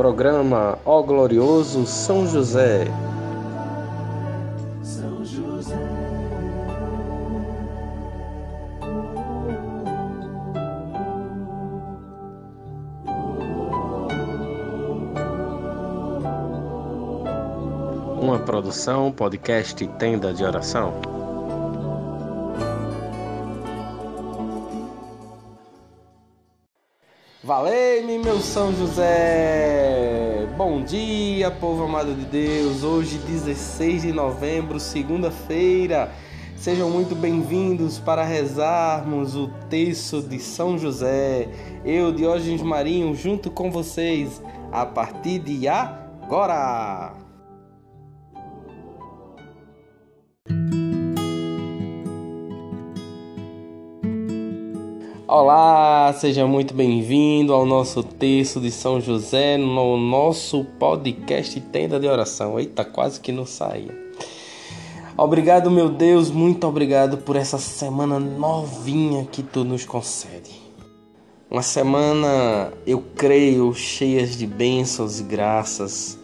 Programa Ó Glorioso São José. São José. Uma produção, podcast Tenda de Oração. Valei-me, meu São José! Bom dia, povo amado de Deus! Hoje, 16 de novembro, segunda-feira. Sejam muito bem-vindos para rezarmos o texto de São José. Eu, Diógenes Marinho, junto com vocês, a partir de agora! Olá, seja muito bem-vindo ao nosso texto de São José no nosso podcast Tenda de Oração. Eita, quase que não saía. Obrigado, meu Deus, muito obrigado por essa semana novinha que tu nos concede. Uma semana, eu creio, cheia de bênçãos e graças.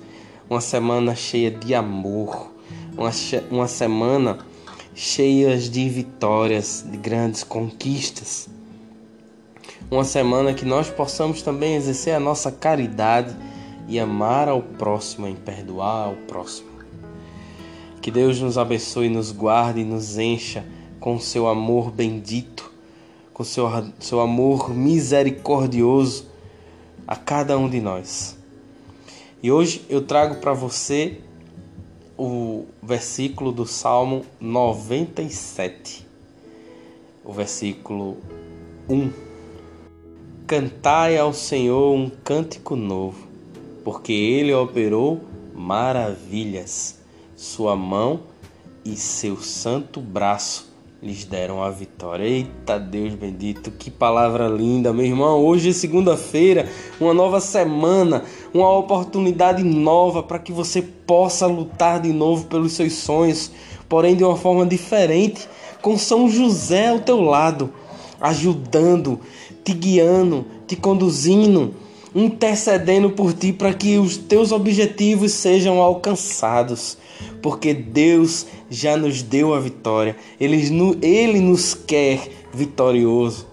Uma semana cheia de amor. Uma, uma semana cheia de vitórias, de grandes conquistas uma semana que nós possamos também exercer a nossa caridade e amar ao próximo, em perdoar ao próximo. Que Deus nos abençoe, nos guarde e nos encha com seu amor bendito, com seu, seu amor misericordioso a cada um de nós. E hoje eu trago para você o versículo do Salmo 97, o versículo 1 Cantai ao Senhor um cântico novo, porque ele operou maravilhas. Sua mão e seu santo braço lhes deram a vitória. Eita Deus bendito, que palavra linda, meu irmão. Hoje é segunda-feira, uma nova semana, uma oportunidade nova para que você possa lutar de novo pelos seus sonhos, porém de uma forma diferente, com São José ao teu lado, ajudando, te guiando, te conduzindo, intercedendo por ti para que os teus objetivos sejam alcançados. Porque Deus já nos deu a vitória. Ele, ele nos quer vitorioso,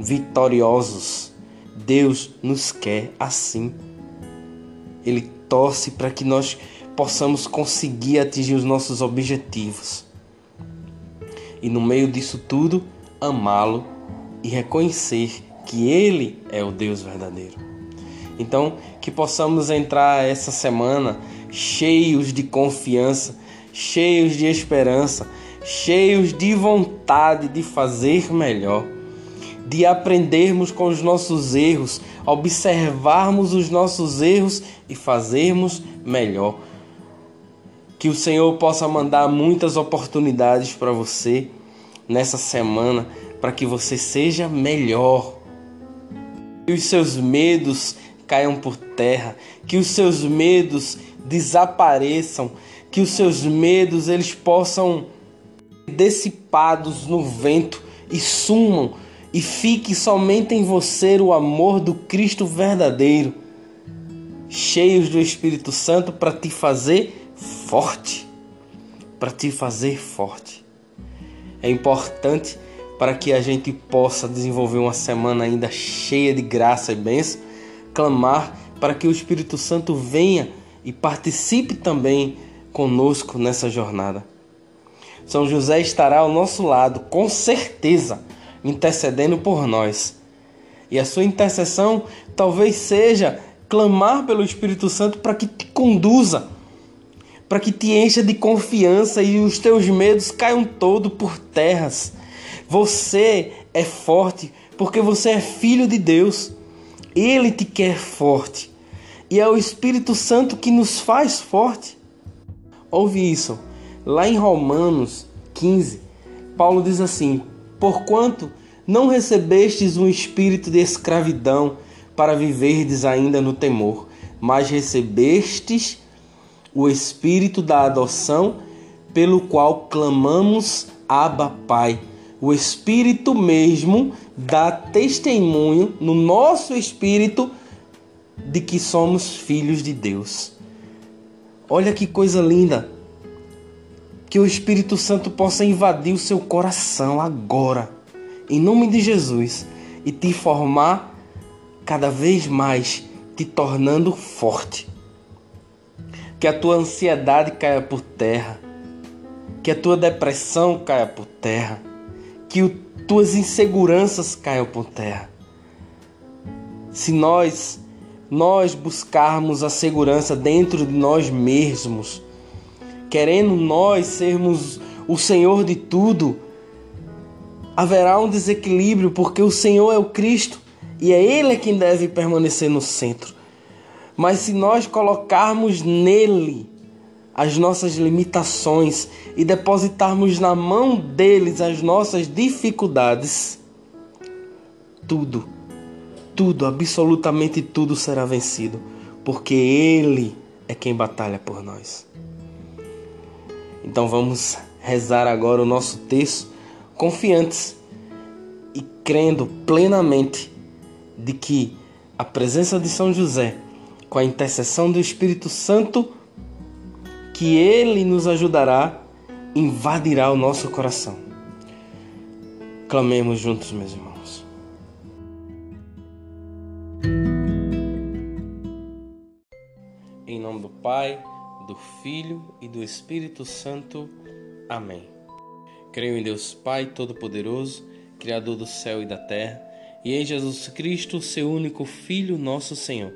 vitoriosos. Deus nos quer assim. Ele torce para que nós possamos conseguir atingir os nossos objetivos. E no meio disso tudo, amá-lo e reconhecer que Ele é o Deus verdadeiro. Então, que possamos entrar essa semana cheios de confiança, cheios de esperança, cheios de vontade de fazer melhor, de aprendermos com os nossos erros, observarmos os nossos erros e fazermos melhor. Que o Senhor possa mandar muitas oportunidades para você nessa semana para que você seja melhor. Que os seus medos caiam por terra, que os seus medos desapareçam, que os seus medos eles possam dissipados no vento e sumam e fique somente em você o amor do Cristo verdadeiro, cheios do Espírito Santo para te fazer forte, para te fazer forte. É importante para que a gente possa desenvolver uma semana ainda cheia de graça e bênção, clamar para que o Espírito Santo venha e participe também conosco nessa jornada. São José estará ao nosso lado, com certeza, intercedendo por nós. E a sua intercessão talvez seja clamar pelo Espírito Santo para que te conduza, para que te encha de confiança e os teus medos caiam todo por terras você é forte porque você é filho de Deus. Ele te quer forte. E é o Espírito Santo que nos faz forte. Ouve isso. Lá em Romanos 15, Paulo diz assim: Porquanto não recebestes um espírito de escravidão para viverdes ainda no temor, mas recebestes o espírito da adoção, pelo qual clamamos Abba Pai o Espírito mesmo dá testemunho no nosso espírito de que somos filhos de Deus. Olha que coisa linda! Que o Espírito Santo possa invadir o seu coração agora, em nome de Jesus, e te formar cada vez mais, te tornando forte. Que a tua ansiedade caia por terra, que a tua depressão caia por terra, que as tuas inseguranças caiam por terra. Se nós nós buscarmos a segurança dentro de nós mesmos, querendo nós sermos o Senhor de tudo, haverá um desequilíbrio, porque o Senhor é o Cristo e é Ele quem deve permanecer no centro. Mas se nós colocarmos nele as nossas limitações e depositarmos na mão deles as nossas dificuldades, tudo tudo, absolutamente tudo será vencido, porque Ele é quem batalha por nós. Então vamos rezar agora o nosso texto, confiantes e crendo plenamente de que a presença de São José, com a intercessão do Espírito Santo, que Ele nos ajudará, invadirá o nosso coração. Clamemos juntos, meus irmãos. Em nome do Pai, do Filho e do Espírito Santo. Amém. Creio em Deus Pai Todo-Poderoso, Criador do céu e da terra, e em Jesus Cristo, seu único Filho, nosso Senhor,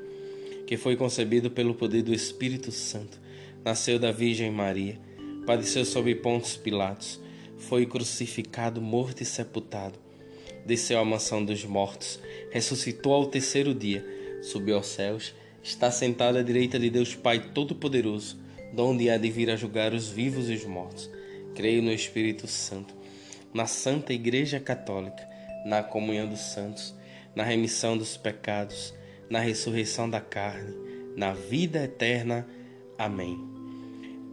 que foi concebido pelo poder do Espírito Santo, nasceu da Virgem Maria, padeceu sob Pontos Pilatos, foi crucificado, morto e sepultado, desceu à mansão dos mortos, ressuscitou ao terceiro dia, subiu aos céus está sentado à direita de Deus Pai Todo-Poderoso, donde há de vir a julgar os vivos e os mortos. Creio no Espírito Santo, na Santa Igreja Católica, na comunhão dos santos, na remissão dos pecados, na ressurreição da carne, na vida eterna. Amém.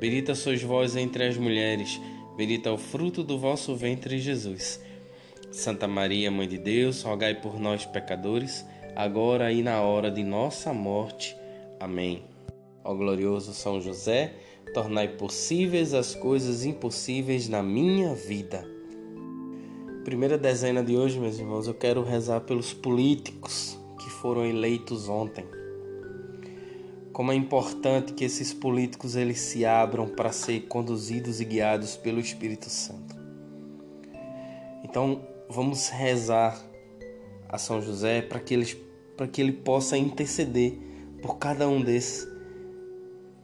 Bendita sois vós entre as mulheres, bendito é o fruto do vosso ventre, Jesus. Santa Maria, Mãe de Deus, rogai por nós, pecadores, agora e na hora de nossa morte. Amém. Ó glorioso São José, tornai possíveis as coisas impossíveis na minha vida. Primeira dezena de hoje, meus irmãos, eu quero rezar pelos políticos que foram eleitos ontem. Como é importante que esses políticos eles se abram para ser conduzidos e guiados pelo Espírito Santo. Então, vamos rezar a São José para que, eles, para que ele possa interceder por cada um desses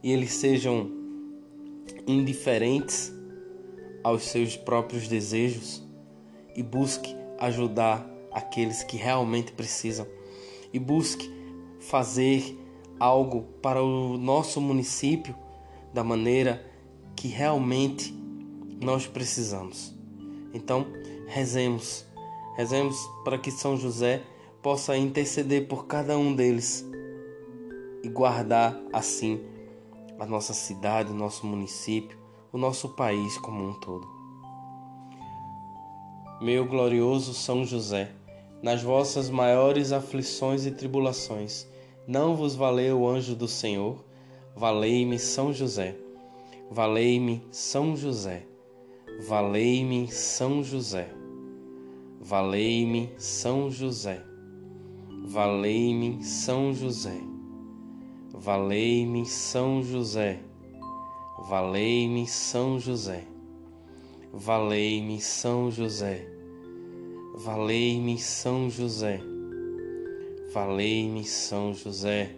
e eles sejam indiferentes aos seus próprios desejos e busque ajudar aqueles que realmente precisam e busque fazer algo para o nosso município da maneira que realmente nós precisamos. Então, rezemos, rezemos para que São José possa interceder por cada um deles e guardar assim a nossa cidade, o nosso município, o nosso país como um todo. Meu glorioso São José, nas vossas maiores aflições e tribulações, não vos valeu o anjo do Senhor? Valei-me São José. Valei-me São José. Valei-me São José. Valei-me São José. Valei-me São José. Valei-me São José, valei-me São José, valei-me São José, valei-me São José, valei-me São José,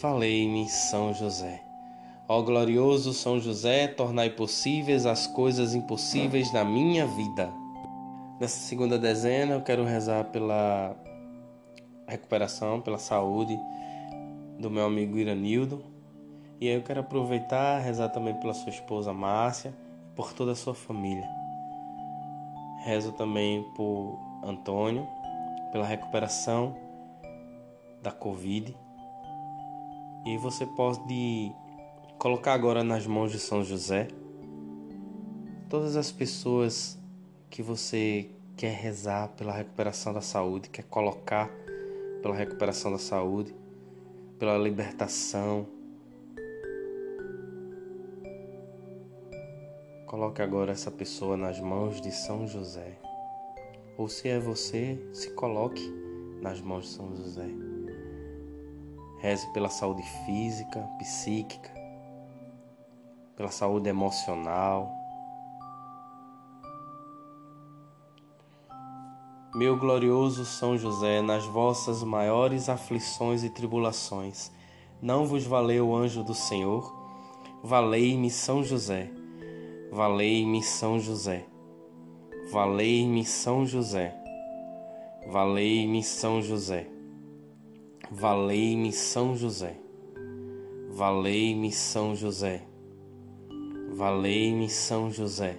valei-me São José. Ó glorioso São José, tornai possíveis as coisas impossíveis na minha vida. Nessa segunda dezena, eu quero rezar pela recuperação, pela saúde do meu amigo Iranildo, E aí eu quero aproveitar rezar também pela sua esposa Márcia por toda a sua família. Rezo também por Antônio, pela recuperação da Covid. E você pode colocar agora nas mãos de São José todas as pessoas que você quer rezar pela recuperação da saúde, quer colocar pela recuperação da saúde, pela libertação. Coloque agora essa pessoa nas mãos de São José. Ou se é você, se coloque nas mãos de São José. Reze pela saúde física, psíquica, pela saúde emocional. Meu glorioso São José, nas vossas maiores aflições e tribulações, não vos valeu o anjo do Senhor? Valei-me São José, valei-me São José, valei-me São José, valei-me São José. Valei-me São José. Valei-me São José. Valei-me São José.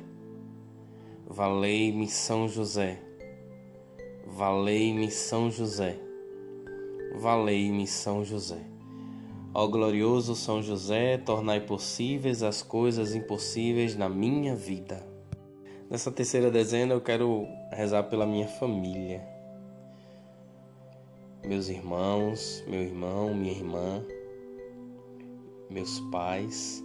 Valei-me São José. Valei-me São José. Valei-me São José. Ó glorioso São José, tornai possíveis as coisas impossíveis na minha vida. Nessa terceira dezena eu quero rezar pela minha família meus irmãos, meu irmão, minha irmã, meus pais,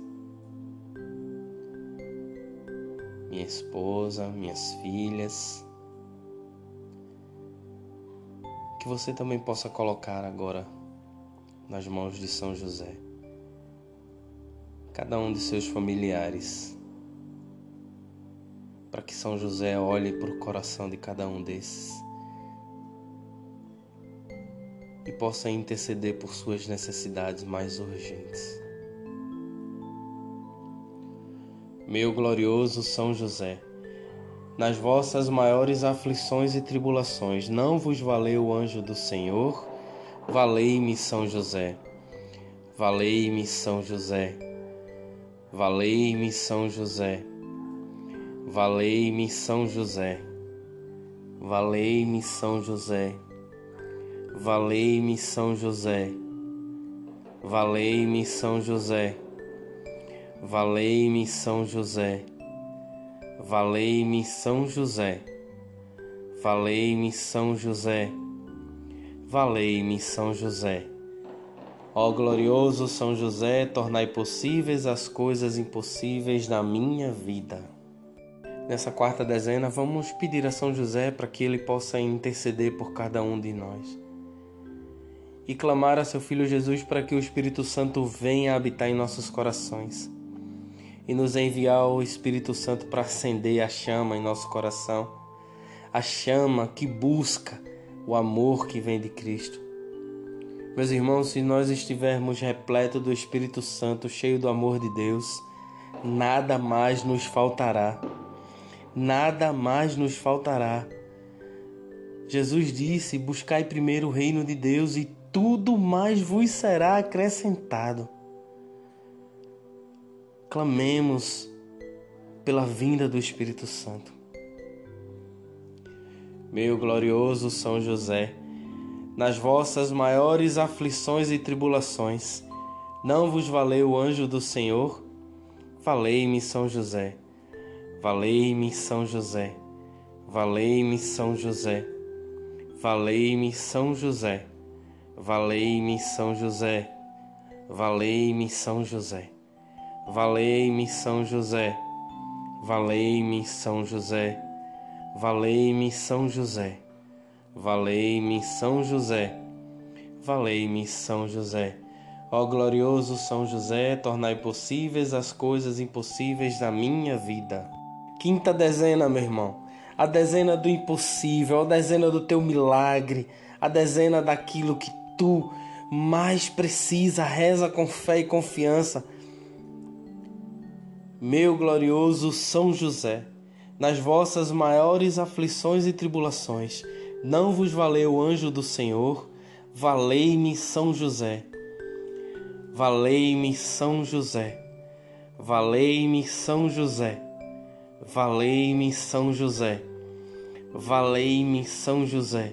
minha esposa, minhas filhas. Que você também possa colocar agora nas mãos de São José cada um de seus familiares, para que São José olhe para o coração de cada um desses e possa interceder por suas necessidades mais urgentes. Meu glorioso São José, nas vossas maiores aflições e tribulações, não vos valeu o anjo do Senhor? Valei-me, São José. Valei-me, São José. Valei-me, São José. Valei-me, São José. Valei-me, São José. Valei-me São José. Valei-me São José. Valei-me São José. Valei-me São José. Valei-me São José. Valei-me São José. Ó glorioso São José, tornai possíveis as coisas impossíveis na minha vida. Nessa quarta dezena, vamos pedir a São José para que ele possa interceder por cada um de nós e clamar a seu Filho Jesus para que o Espírito Santo venha habitar em nossos corações e nos enviar o Espírito Santo para acender a chama em nosso coração, a chama que busca o amor que vem de Cristo. Meus irmãos, se nós estivermos repletos do Espírito Santo, cheio do amor de Deus, nada mais nos faltará. Nada mais nos faltará. Jesus disse: Buscai primeiro o reino de Deus e tudo mais vos será acrescentado. Clamemos pela vinda do Espírito Santo. Meu glorioso São José, nas vossas maiores aflições e tribulações, não vos valeu o anjo do Senhor? Valei-me, São José. Valei-me, São José. Valei-me, São José. Valei-me, São José. Valei-me São José, valei-me São José, valei-me São José, valei-me São José, valei-me São José, valei-me São José, valei-me São José. Ó glorioso São José, tornai possíveis as coisas impossíveis da minha vida. Quinta dezena, meu irmão. A dezena do impossível, a dezena do teu milagre, a dezena daquilo que tu mais precisa. Reza com fé e confiança. Meu glorioso São José, nas vossas maiores aflições e tribulações, não vos valeu o anjo do Senhor? Valei-me São José. Valei-me São José. Valei-me São José. Valei-me São José. Valei-me São José.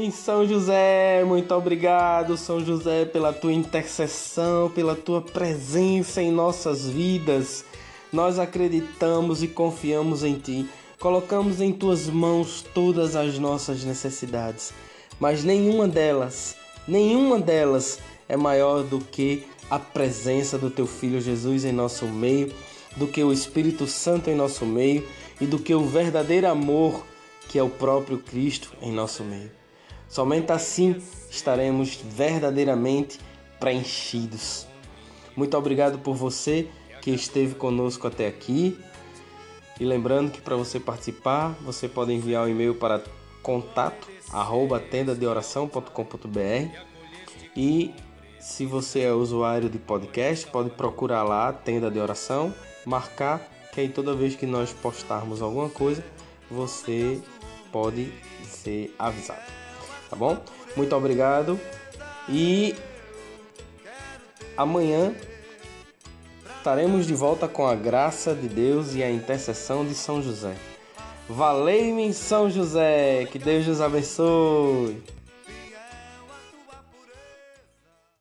Valei-me, São José! Muito obrigado, São José, pela tua intercessão, pela tua presença em nossas vidas. Nós acreditamos e confiamos em ti. Colocamos em tuas mãos todas as nossas necessidades, mas nenhuma delas, nenhuma delas é maior do que a presença do teu filho Jesus em nosso meio, do que o Espírito Santo em nosso meio e do que o verdadeiro amor que é o próprio Cristo em nosso meio. Somente assim estaremos verdadeiramente preenchidos. Muito obrigado por você que esteve conosco até aqui. E lembrando que para você participar, você pode enviar um e-mail para contato arroba tendadeoração.com.br e se você é usuário de podcast, pode procurar lá Tenda de Oração, marcar que aí toda vez que nós postarmos alguma coisa, você pode ser avisado. Tá bom? Muito obrigado e amanhã estaremos de volta com a graça de Deus e a intercessão de São José. Valei-me São José, que Deus nos abençoe.